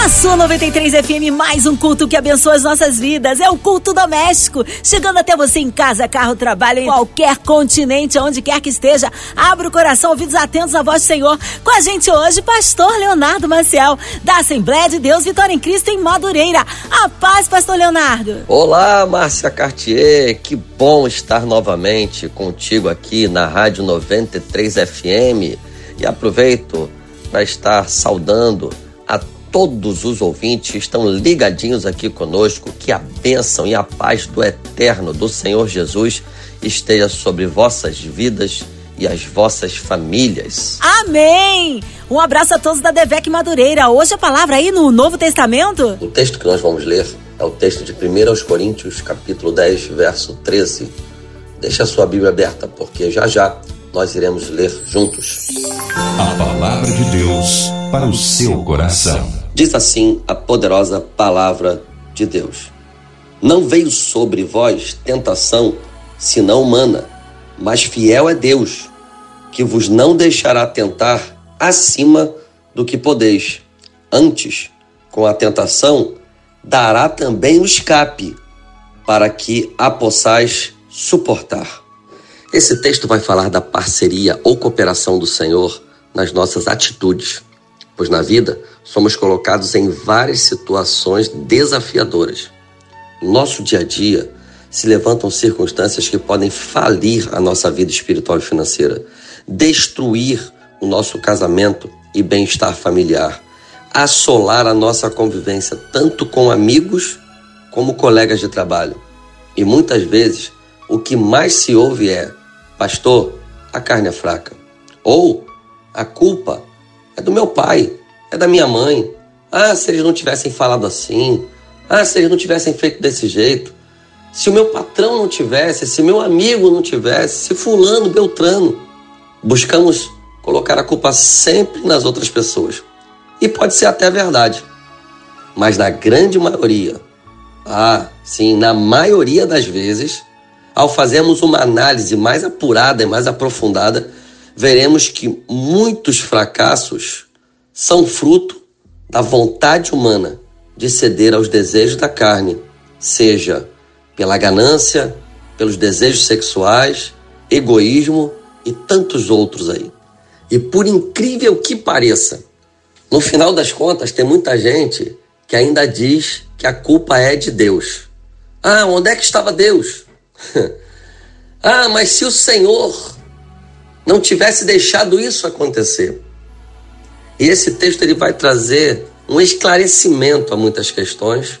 Na sua 93 FM, mais um culto que abençoa as nossas vidas. É o culto doméstico. Chegando até você em casa, carro, trabalho, em qualquer continente, onde quer que esteja. Abra o coração, ouvidos atentos à voz do Senhor. Com a gente hoje, pastor Leonardo Maciel, da Assembleia de Deus Vitória em Cristo em Madureira. A paz, pastor Leonardo. Olá, Márcia Cartier. Que bom estar novamente contigo aqui na Rádio 93 FM. E aproveito para estar saudando todos os ouvintes estão ligadinhos aqui conosco. Que a bênção e a paz do eterno do Senhor Jesus esteja sobre vossas vidas e as vossas famílias. Amém! Um abraço a todos da Devec Madureira. Hoje a palavra aí no Novo Testamento. O texto que nós vamos ler é o texto de 1 Coríntios, capítulo 10, verso 13. Deixa a sua Bíblia aberta, porque já já nós iremos ler juntos. A palavra de Deus para o seu coração. Diz assim a poderosa palavra de Deus: Não veio sobre vós tentação senão humana, mas fiel é Deus, que vos não deixará tentar acima do que podeis. Antes, com a tentação, dará também o escape, para que a possais suportar. Esse texto vai falar da parceria ou cooperação do Senhor nas nossas atitudes pois na vida somos colocados em várias situações desafiadoras. No nosso dia a dia se levantam circunstâncias que podem falir a nossa vida espiritual e financeira, destruir o nosso casamento e bem-estar familiar, assolar a nossa convivência tanto com amigos como colegas de trabalho. E muitas vezes o que mais se ouve é: Pastor, a carne é fraca. Ou a culpa é do meu pai, é da minha mãe. Ah, se eles não tivessem falado assim. Ah, se eles não tivessem feito desse jeito. Se o meu patrão não tivesse, se meu amigo não tivesse, se fulano, beltrano. Buscamos colocar a culpa sempre nas outras pessoas. E pode ser até verdade. Mas na grande maioria, ah, sim, na maioria das vezes, ao fazermos uma análise mais apurada e mais aprofundada, veremos que muitos fracassos são fruto da vontade humana de ceder aos desejos da carne, seja pela ganância, pelos desejos sexuais, egoísmo e tantos outros aí. E por incrível que pareça, no final das contas tem muita gente que ainda diz que a culpa é de Deus. Ah, onde é que estava Deus? ah, mas se o Senhor não tivesse deixado isso acontecer. E esse texto ele vai trazer um esclarecimento a muitas questões,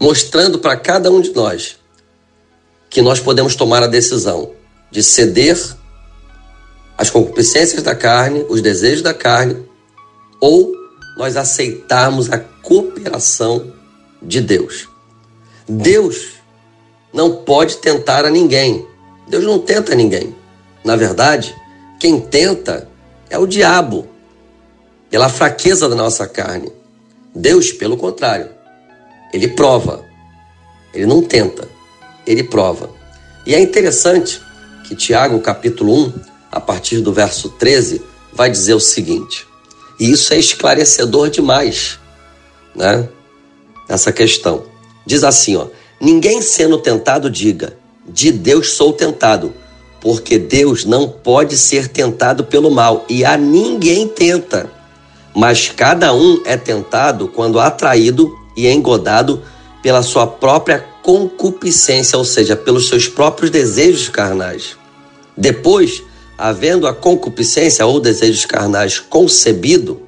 mostrando para cada um de nós que nós podemos tomar a decisão de ceder às concupiscências da carne, os desejos da carne, ou nós aceitarmos a cooperação de Deus. Deus não pode tentar a ninguém. Deus não tenta ninguém. Na verdade, quem tenta é o diabo, pela fraqueza da nossa carne. Deus, pelo contrário, ele prova, ele não tenta, ele prova. E é interessante que Tiago, capítulo 1, a partir do verso 13, vai dizer o seguinte, e isso é esclarecedor demais, né? Essa questão. Diz assim, ó: Ninguém sendo tentado diga: De Deus sou tentado porque Deus não pode ser tentado pelo mal e a ninguém tenta. Mas cada um é tentado quando atraído e engodado pela sua própria concupiscência, ou seja, pelos seus próprios desejos carnais. Depois, havendo a concupiscência ou desejos carnais concebido,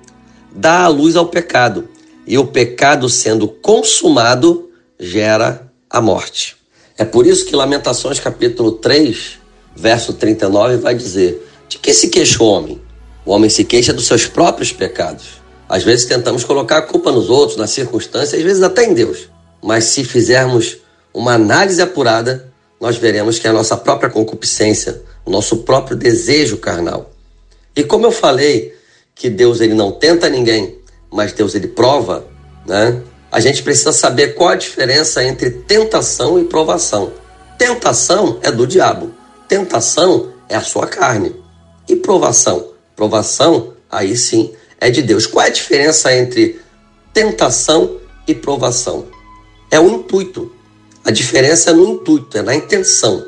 dá a luz ao pecado, e o pecado sendo consumado gera a morte. É por isso que Lamentações capítulo 3 verso 39 vai dizer: De que se queixa o homem? O homem se queixa dos seus próprios pecados. Às vezes tentamos colocar a culpa nos outros, nas circunstâncias, às vezes até em Deus. Mas se fizermos uma análise apurada, nós veremos que é a nossa própria concupiscência, o nosso próprio desejo carnal. E como eu falei que Deus ele não tenta ninguém, mas Deus ele prova, né? a gente precisa saber qual a diferença entre tentação e provação. Tentação é do diabo, tentação é a sua carne. E provação? Provação, aí sim, é de Deus. Qual é a diferença entre tentação e provação? É o intuito. A diferença é no intuito, é na intenção.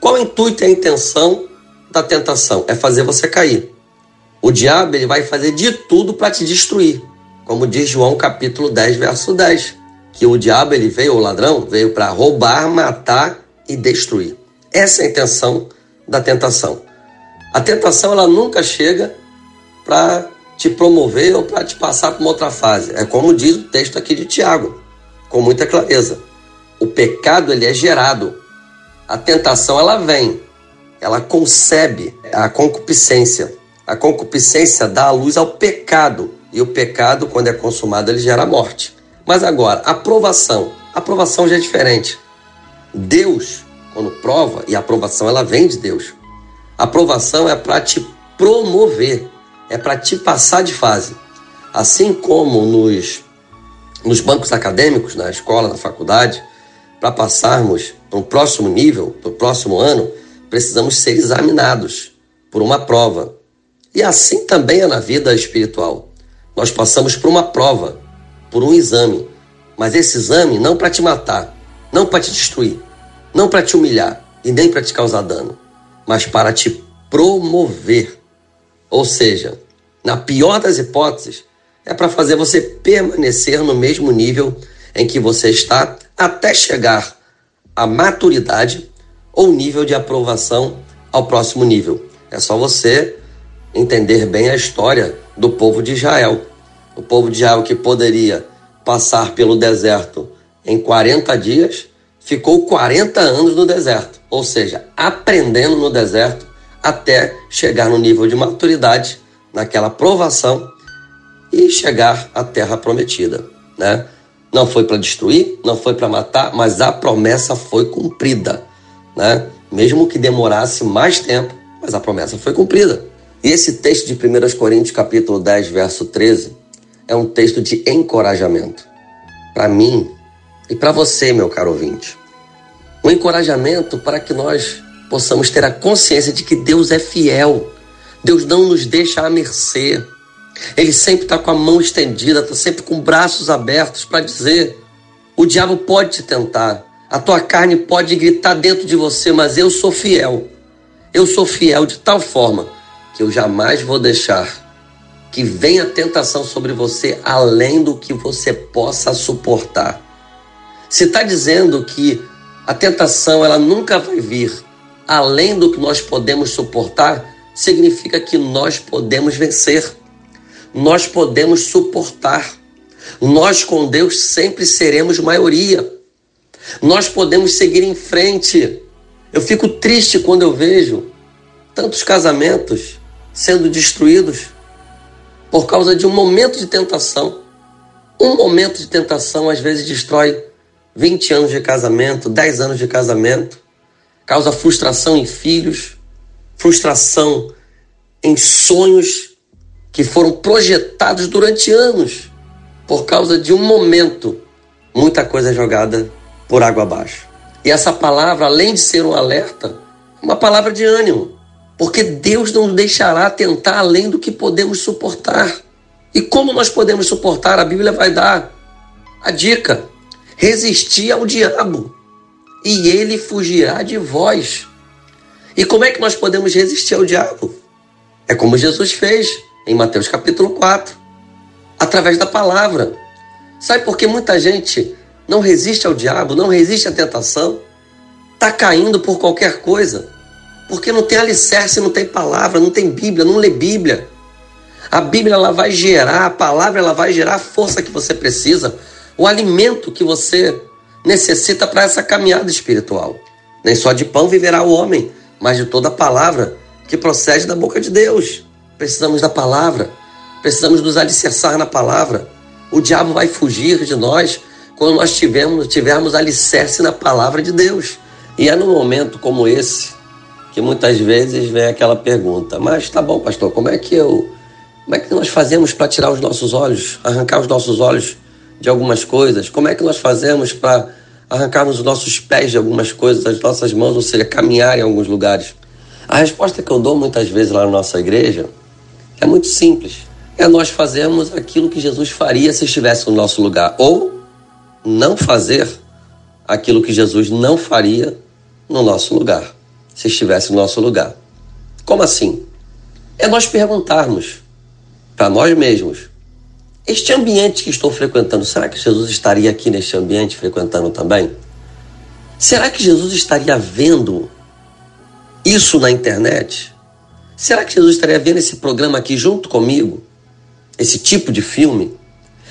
Qual é o intuito e a intenção da tentação? É fazer você cair. O diabo ele vai fazer de tudo para te destruir. Como diz João capítulo 10, verso 10, que o diabo ele veio, o ladrão, veio para roubar, matar e destruir. Essa é a intenção da tentação. A tentação ela nunca chega para te promover ou para te passar para uma outra fase. É como diz o texto aqui de Tiago, com muita clareza. O pecado ele é gerado. A tentação ela vem, ela concebe a concupiscência. A concupiscência dá a luz ao pecado e o pecado, quando é consumado, ele gera morte. Mas agora, a aprovação. A aprovação já é diferente. Deus, quando prova, e a aprovação ela vem de Deus. A aprovação é para te promover, é para te passar de fase. Assim como nos, nos bancos acadêmicos, na escola, na faculdade, para passarmos para um próximo nível, para o próximo ano, precisamos ser examinados por uma prova. E assim também é na vida espiritual. Nós passamos por uma prova, por um exame. Mas esse exame não para te matar, não para te destruir, não para te humilhar e nem para te causar dano, mas para te promover. Ou seja, na pior das hipóteses, é para fazer você permanecer no mesmo nível em que você está até chegar à maturidade ou nível de aprovação ao próximo nível. É só você entender bem a história do povo de Israel. O povo de Israel que poderia passar pelo deserto em 40 dias, ficou 40 anos no deserto, ou seja, aprendendo no deserto até chegar no nível de maturidade, naquela provação e chegar à terra prometida, né? Não foi para destruir, não foi para matar, mas a promessa foi cumprida, né? Mesmo que demorasse mais tempo, mas a promessa foi cumprida. E esse texto de 1 Coríntios, capítulo 10, verso 13, é um texto de encorajamento. Para mim e para você, meu caro ouvinte. Um encorajamento para que nós possamos ter a consciência de que Deus é fiel. Deus não nos deixa à mercê. Ele sempre está com a mão estendida, está sempre com braços abertos para dizer: o diabo pode te tentar, a tua carne pode gritar dentro de você, mas eu sou fiel. Eu sou fiel de tal forma que eu jamais vou deixar que venha tentação sobre você além do que você possa suportar. Se está dizendo que a tentação ela nunca vai vir além do que nós podemos suportar, significa que nós podemos vencer. Nós podemos suportar. Nós com Deus sempre seremos maioria. Nós podemos seguir em frente. Eu fico triste quando eu vejo tantos casamentos sendo destruídos por causa de um momento de tentação. Um momento de tentação às vezes destrói 20 anos de casamento, 10 anos de casamento, causa frustração em filhos, frustração em sonhos que foram projetados durante anos por causa de um momento. Muita coisa é jogada por água abaixo. E essa palavra, além de ser um alerta, é uma palavra de ânimo. Porque Deus não deixará tentar além do que podemos suportar. E como nós podemos suportar? A Bíblia vai dar a dica: resistir ao diabo e ele fugirá de vós. E como é que nós podemos resistir ao diabo? É como Jesus fez em Mateus capítulo 4, através da palavra. Sabe por que muita gente não resiste ao diabo, não resiste à tentação? Está caindo por qualquer coisa porque não tem alicerce, não tem palavra, não tem Bíblia, não lê Bíblia. A Bíblia ela vai gerar, a palavra ela vai gerar a força que você precisa, o alimento que você necessita para essa caminhada espiritual. Nem só de pão viverá o homem, mas de toda a palavra que procede da boca de Deus. Precisamos da palavra, precisamos nos alicerçar na palavra. O diabo vai fugir de nós quando nós tivermos, tivermos alicerce na palavra de Deus. E é num momento como esse que muitas vezes vem aquela pergunta: mas tá bom, pastor, como é que eu, como é que nós fazemos para tirar os nossos olhos, arrancar os nossos olhos de algumas coisas? Como é que nós fazemos para arrancarmos os nossos pés de algumas coisas, as nossas mãos, ou seja, caminhar em alguns lugares? A resposta que eu dou muitas vezes lá na nossa igreja é muito simples. É nós fazermos aquilo que Jesus faria se estivesse no nosso lugar, ou não fazer aquilo que Jesus não faria no nosso lugar, se estivesse no nosso lugar. Como assim? É nós perguntarmos para nós mesmos: este ambiente que estou frequentando, será que Jesus estaria aqui neste ambiente frequentando também? Será que Jesus estaria vendo isso na internet? Será que Jesus estaria vendo esse programa aqui junto comigo? Esse tipo de filme?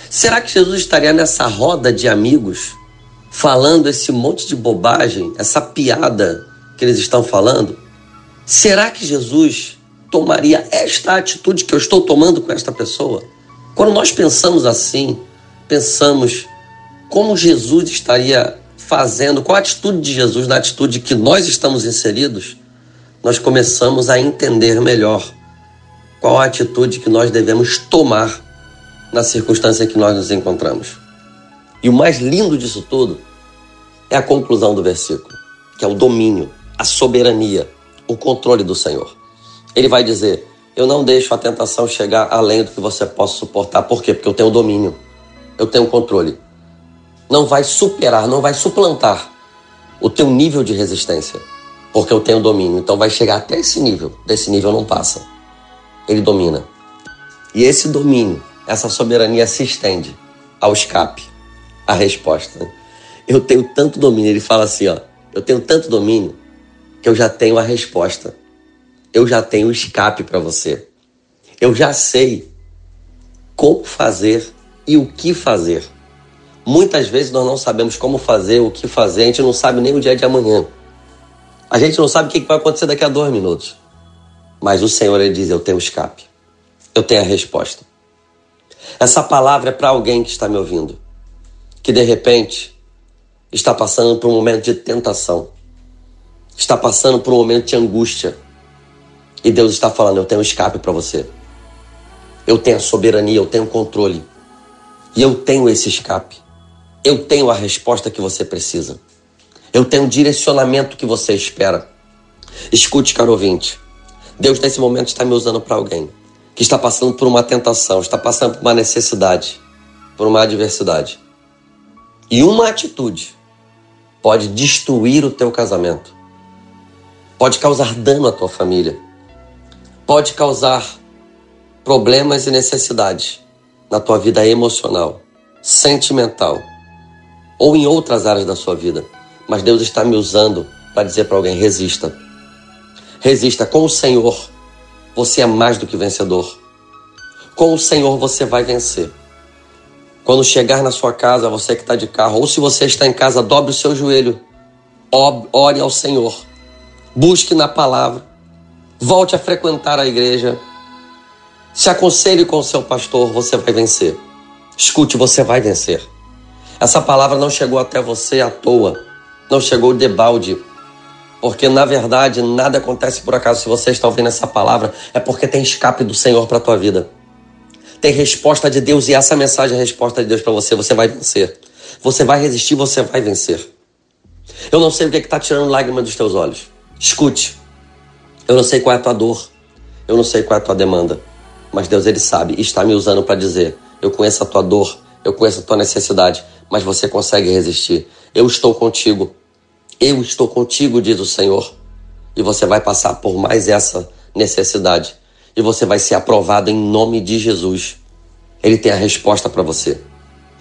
Será que Jesus estaria nessa roda de amigos falando esse monte de bobagem, essa piada que eles estão falando? Será que Jesus tomaria esta atitude que eu estou tomando com esta pessoa? Quando nós pensamos assim, pensamos como Jesus estaria fazendo, qual a atitude de Jesus na atitude que nós estamos inseridos, nós começamos a entender melhor qual a atitude que nós devemos tomar na circunstância que nós nos encontramos. E o mais lindo disso tudo é a conclusão do versículo, que é o domínio, a soberania, o controle do Senhor. Ele vai dizer: Eu não deixo a tentação chegar além do que você possa suportar. Por quê? Porque eu tenho domínio, eu tenho controle. Não vai superar, não vai suplantar o teu nível de resistência, porque eu tenho domínio. Então vai chegar até esse nível. Desse nível não passa. Ele domina. E esse domínio, essa soberania se estende ao escape, à resposta. Eu tenho tanto domínio. Ele fala assim, ó, eu tenho tanto domínio que eu já tenho a resposta eu já tenho escape para você. Eu já sei como fazer e o que fazer. Muitas vezes nós não sabemos como fazer, o que fazer, a gente não sabe nem o dia de amanhã. A gente não sabe o que vai acontecer daqui a dois minutos. Mas o Senhor ele diz: Eu tenho escape. Eu tenho a resposta. Essa palavra é para alguém que está me ouvindo, que de repente está passando por um momento de tentação, está passando por um momento de angústia, e Deus está falando: eu tenho escape para você. Eu tenho a soberania, eu tenho controle. E eu tenho esse escape. Eu tenho a resposta que você precisa. Eu tenho o direcionamento que você espera. Escute, caro ouvinte. Deus, nesse momento, está me usando para alguém que está passando por uma tentação, está passando por uma necessidade, por uma adversidade. E uma atitude pode destruir o teu casamento, pode causar dano à tua família pode causar problemas e necessidades na tua vida emocional, sentimental ou em outras áreas da sua vida. Mas Deus está me usando para dizer para alguém: resista. Resista com o Senhor. Você é mais do que vencedor. Com o Senhor você vai vencer. Quando chegar na sua casa, você que está de carro, ou se você está em casa, dobre o seu joelho. Ore ao Senhor. Busque na palavra Volte a frequentar a igreja. Se aconselhe com o seu pastor, você vai vencer. Escute, você vai vencer. Essa palavra não chegou até você à toa, não chegou de balde, porque na verdade nada acontece por acaso. Se você está ouvindo essa palavra, é porque tem escape do Senhor para a tua vida. Tem resposta de Deus e essa mensagem é a resposta de Deus para você. Você vai vencer. Você vai resistir, você vai vencer. Eu não sei o que é está tirando lágrimas dos teus olhos. Escute. Eu não sei qual é a tua dor, eu não sei qual é a tua demanda, mas Deus ele sabe e está me usando para dizer: eu conheço a tua dor, eu conheço a tua necessidade, mas você consegue resistir. Eu estou contigo. Eu estou contigo, diz o Senhor. E você vai passar por mais essa necessidade. E você vai ser aprovado em nome de Jesus. Ele tem a resposta para você.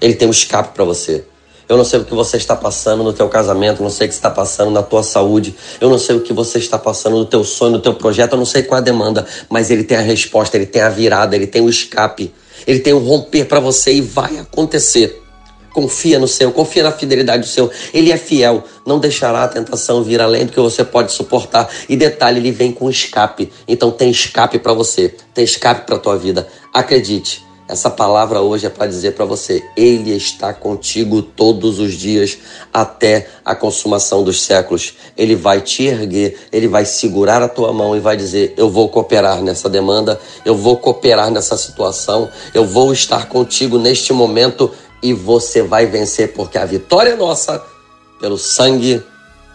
Ele tem um escape para você. Eu não sei o que você está passando no teu casamento, não sei o que está passando na tua saúde, eu não sei o que você está passando no teu sonho, no teu projeto, eu não sei qual a demanda, mas ele tem a resposta, ele tem a virada, ele tem o escape, ele tem o romper para você e vai acontecer. Confia no Senhor, confia na fidelidade do Senhor. Ele é fiel, não deixará a tentação vir além do que você pode suportar. E detalhe, ele vem com escape. Então tem escape para você, tem escape para tua vida. Acredite. Essa palavra hoje é para dizer para você: Ele está contigo todos os dias até a consumação dos séculos. Ele vai te erguer, ele vai segurar a tua mão e vai dizer: Eu vou cooperar nessa demanda, eu vou cooperar nessa situação, eu vou estar contigo neste momento. e você vai vencer, porque a vitória é nossa pelo sangue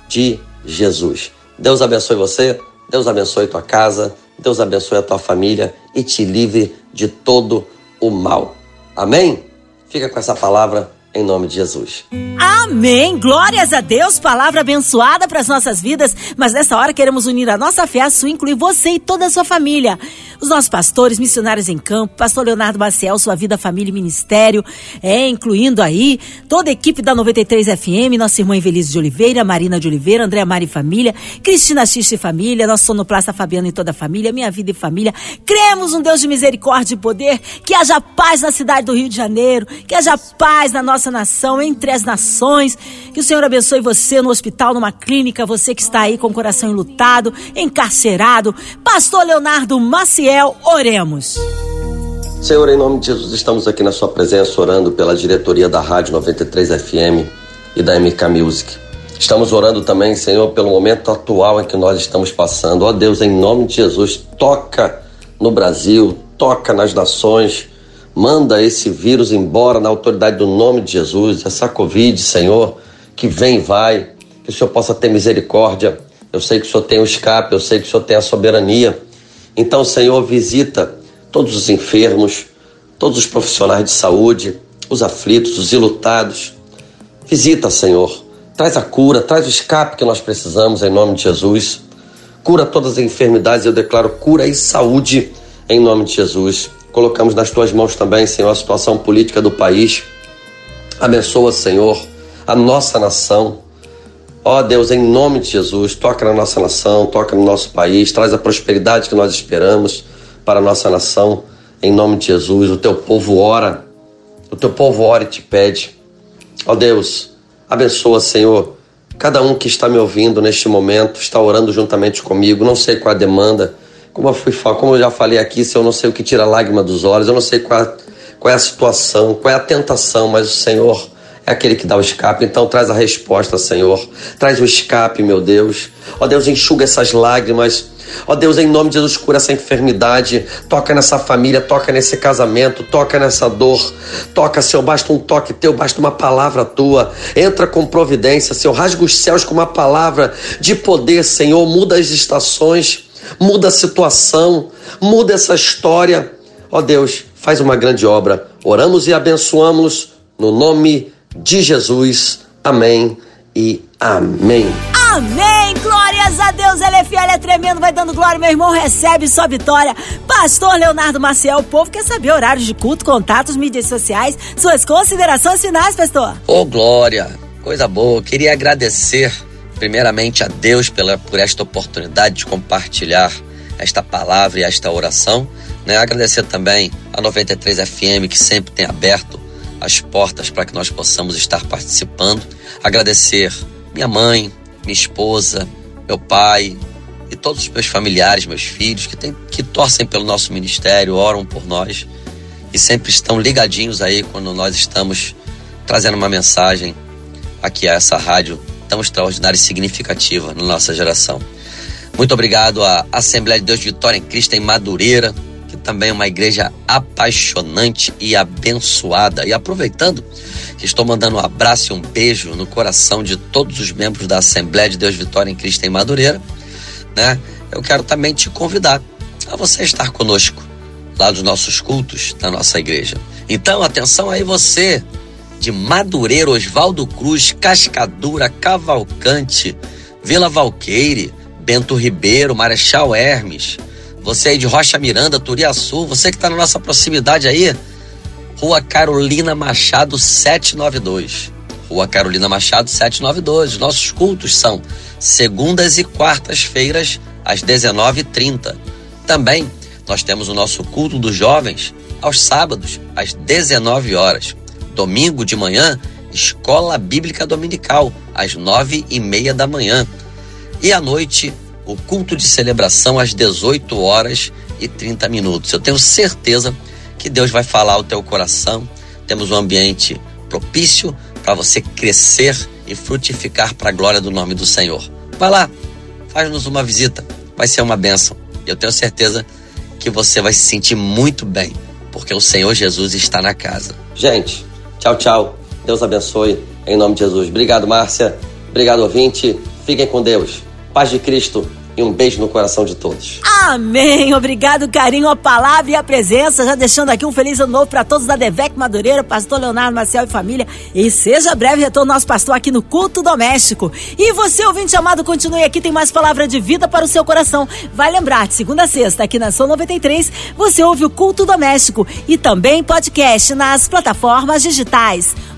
de Jesus. Deus abençoe você, Deus abençoe tua casa, Deus abençoe a tua família e te livre de todo o mal. Amém? Fica com essa palavra em nome de Jesus. Amém! Glórias a Deus, palavra abençoada para as nossas vidas. Mas nessa hora queremos unir a nossa fé a sua, incluir você e toda a sua família. Os nossos pastores, missionários em campo, pastor Leonardo Maciel, sua vida, família e ministério, é, incluindo aí toda a equipe da 93 FM, nossa irmã Evelise de Oliveira, Marina de Oliveira, Andréa Mari Família, Cristina Xixi e Família, nosso sonoplasta Fabiano e toda a família, minha vida e família. Cremos um Deus de misericórdia e poder, que haja paz na cidade do Rio de Janeiro, que haja paz na nossa nação, entre as nações. Que o Senhor abençoe você no hospital, numa clínica, você que está aí com o coração enlutado, encarcerado. Pastor Leonardo Maciel, oremos. Senhor, em nome de Jesus, estamos aqui na Sua presença orando pela diretoria da Rádio 93 FM e da MK Music. Estamos orando também, Senhor, pelo momento atual em que nós estamos passando. Ó Deus, em nome de Jesus, toca no Brasil, toca nas nações Manda esse vírus embora na autoridade do nome de Jesus, essa Covid, Senhor, que vem e vai, que o Senhor possa ter misericórdia. Eu sei que o Senhor tem o escape, eu sei que o Senhor tem a soberania. Então, Senhor, visita todos os enfermos, todos os profissionais de saúde, os aflitos, os ilutados. Visita, Senhor. Traz a cura, traz o escape que nós precisamos em nome de Jesus. Cura todas as enfermidades, eu declaro cura e saúde em nome de Jesus. Colocamos nas tuas mãos também, Senhor, a situação política do país. Abençoa, Senhor, a nossa nação. Ó oh, Deus, em nome de Jesus, toca na nossa nação, toca no nosso país, traz a prosperidade que nós esperamos para a nossa nação. Em nome de Jesus, o teu povo ora, o teu povo ora e te pede. Ó oh, Deus, abençoa, Senhor, cada um que está me ouvindo neste momento, está orando juntamente comigo. Não sei qual a demanda como eu, fui, como eu já falei aqui, se eu não sei o que tira a lágrima dos olhos, eu não sei qual, qual é a situação, qual é a tentação, mas o Senhor é aquele que dá o escape. Então traz a resposta, Senhor. Traz o escape, meu Deus. Ó Deus, enxuga essas lágrimas. Ó Deus, em nome de Jesus, cura essa enfermidade. Toca nessa família, toca nesse casamento, toca nessa dor. Toca, Senhor, basta um toque teu, basta uma palavra tua. Entra com providência, Senhor. Rasga os céus com uma palavra de poder, Senhor. Muda as estações muda a situação, muda essa história. Ó Deus, faz uma grande obra. Oramos e abençoamos no nome de Jesus. Amém e amém. Amém! Glórias a Deus, ele é fiel, ele é tremendo, vai dando glória, meu irmão, recebe sua vitória. Pastor Leonardo Maciel, o povo quer saber horários de culto, contatos, mídias sociais, suas considerações finais, pastor. Ô, oh, glória, coisa boa, queria agradecer primeiramente a Deus pela, por esta oportunidade de compartilhar esta palavra e esta oração. Né? Agradecer também a 93 FM, que sempre tem aberto as portas para que nós possamos estar participando. Agradecer minha mãe, minha esposa, meu pai e todos os meus familiares, meus filhos, que, tem, que torcem pelo nosso ministério, oram por nós e sempre estão ligadinhos aí quando nós estamos trazendo uma mensagem aqui a essa rádio tão extraordinária e significativa na nossa geração. Muito obrigado à Assembleia de Deus de Vitória em Cristo em Madureira, que também é uma igreja apaixonante e abençoada. E aproveitando que estou mandando um abraço e um beijo no coração de todos os membros da Assembleia de Deus de Vitória em Cristo em Madureira, né? Eu quero também te convidar a você estar conosco lá dos nossos cultos da nossa igreja. Então, atenção aí você, de Madureira, Oswaldo Cruz, Cascadura, Cavalcante, Vila Valqueire, Bento Ribeiro, Marechal Hermes, você aí de Rocha Miranda, Turiaçu, você que está na nossa proximidade aí, Rua Carolina Machado 792. Rua Carolina Machado 792. Os nossos cultos são segundas e quartas-feiras às 19h30. Também nós temos o nosso culto dos jovens aos sábados às 19 horas. Domingo de manhã, Escola Bíblica Dominical, às nove e meia da manhã. E à noite, o culto de celebração às 18 horas e 30 minutos. Eu tenho certeza que Deus vai falar ao teu coração. Temos um ambiente propício para você crescer e frutificar para a glória do nome do Senhor. Vai lá, faz-nos uma visita, vai ser uma bênção. Eu tenho certeza que você vai se sentir muito bem, porque o Senhor Jesus está na casa. Gente, te Tchau, tchau. Deus abençoe. Em nome de Jesus. Obrigado, Márcia. Obrigado, ouvinte. Fiquem com Deus. Paz de Cristo e um beijo no coração de todos. Amém. Obrigado, carinho, a palavra e a presença. Já deixando aqui um feliz ano novo para todos da Devec Madureira, pastor Leonardo Marcel e família. E seja breve retorno nosso pastor aqui no culto doméstico. E você, ouvinte amado, continue aqui, tem mais palavra de vida para o seu coração. Vai lembrar, de segunda a sexta, aqui na São 93, você ouve o culto doméstico e também podcast nas plataformas digitais.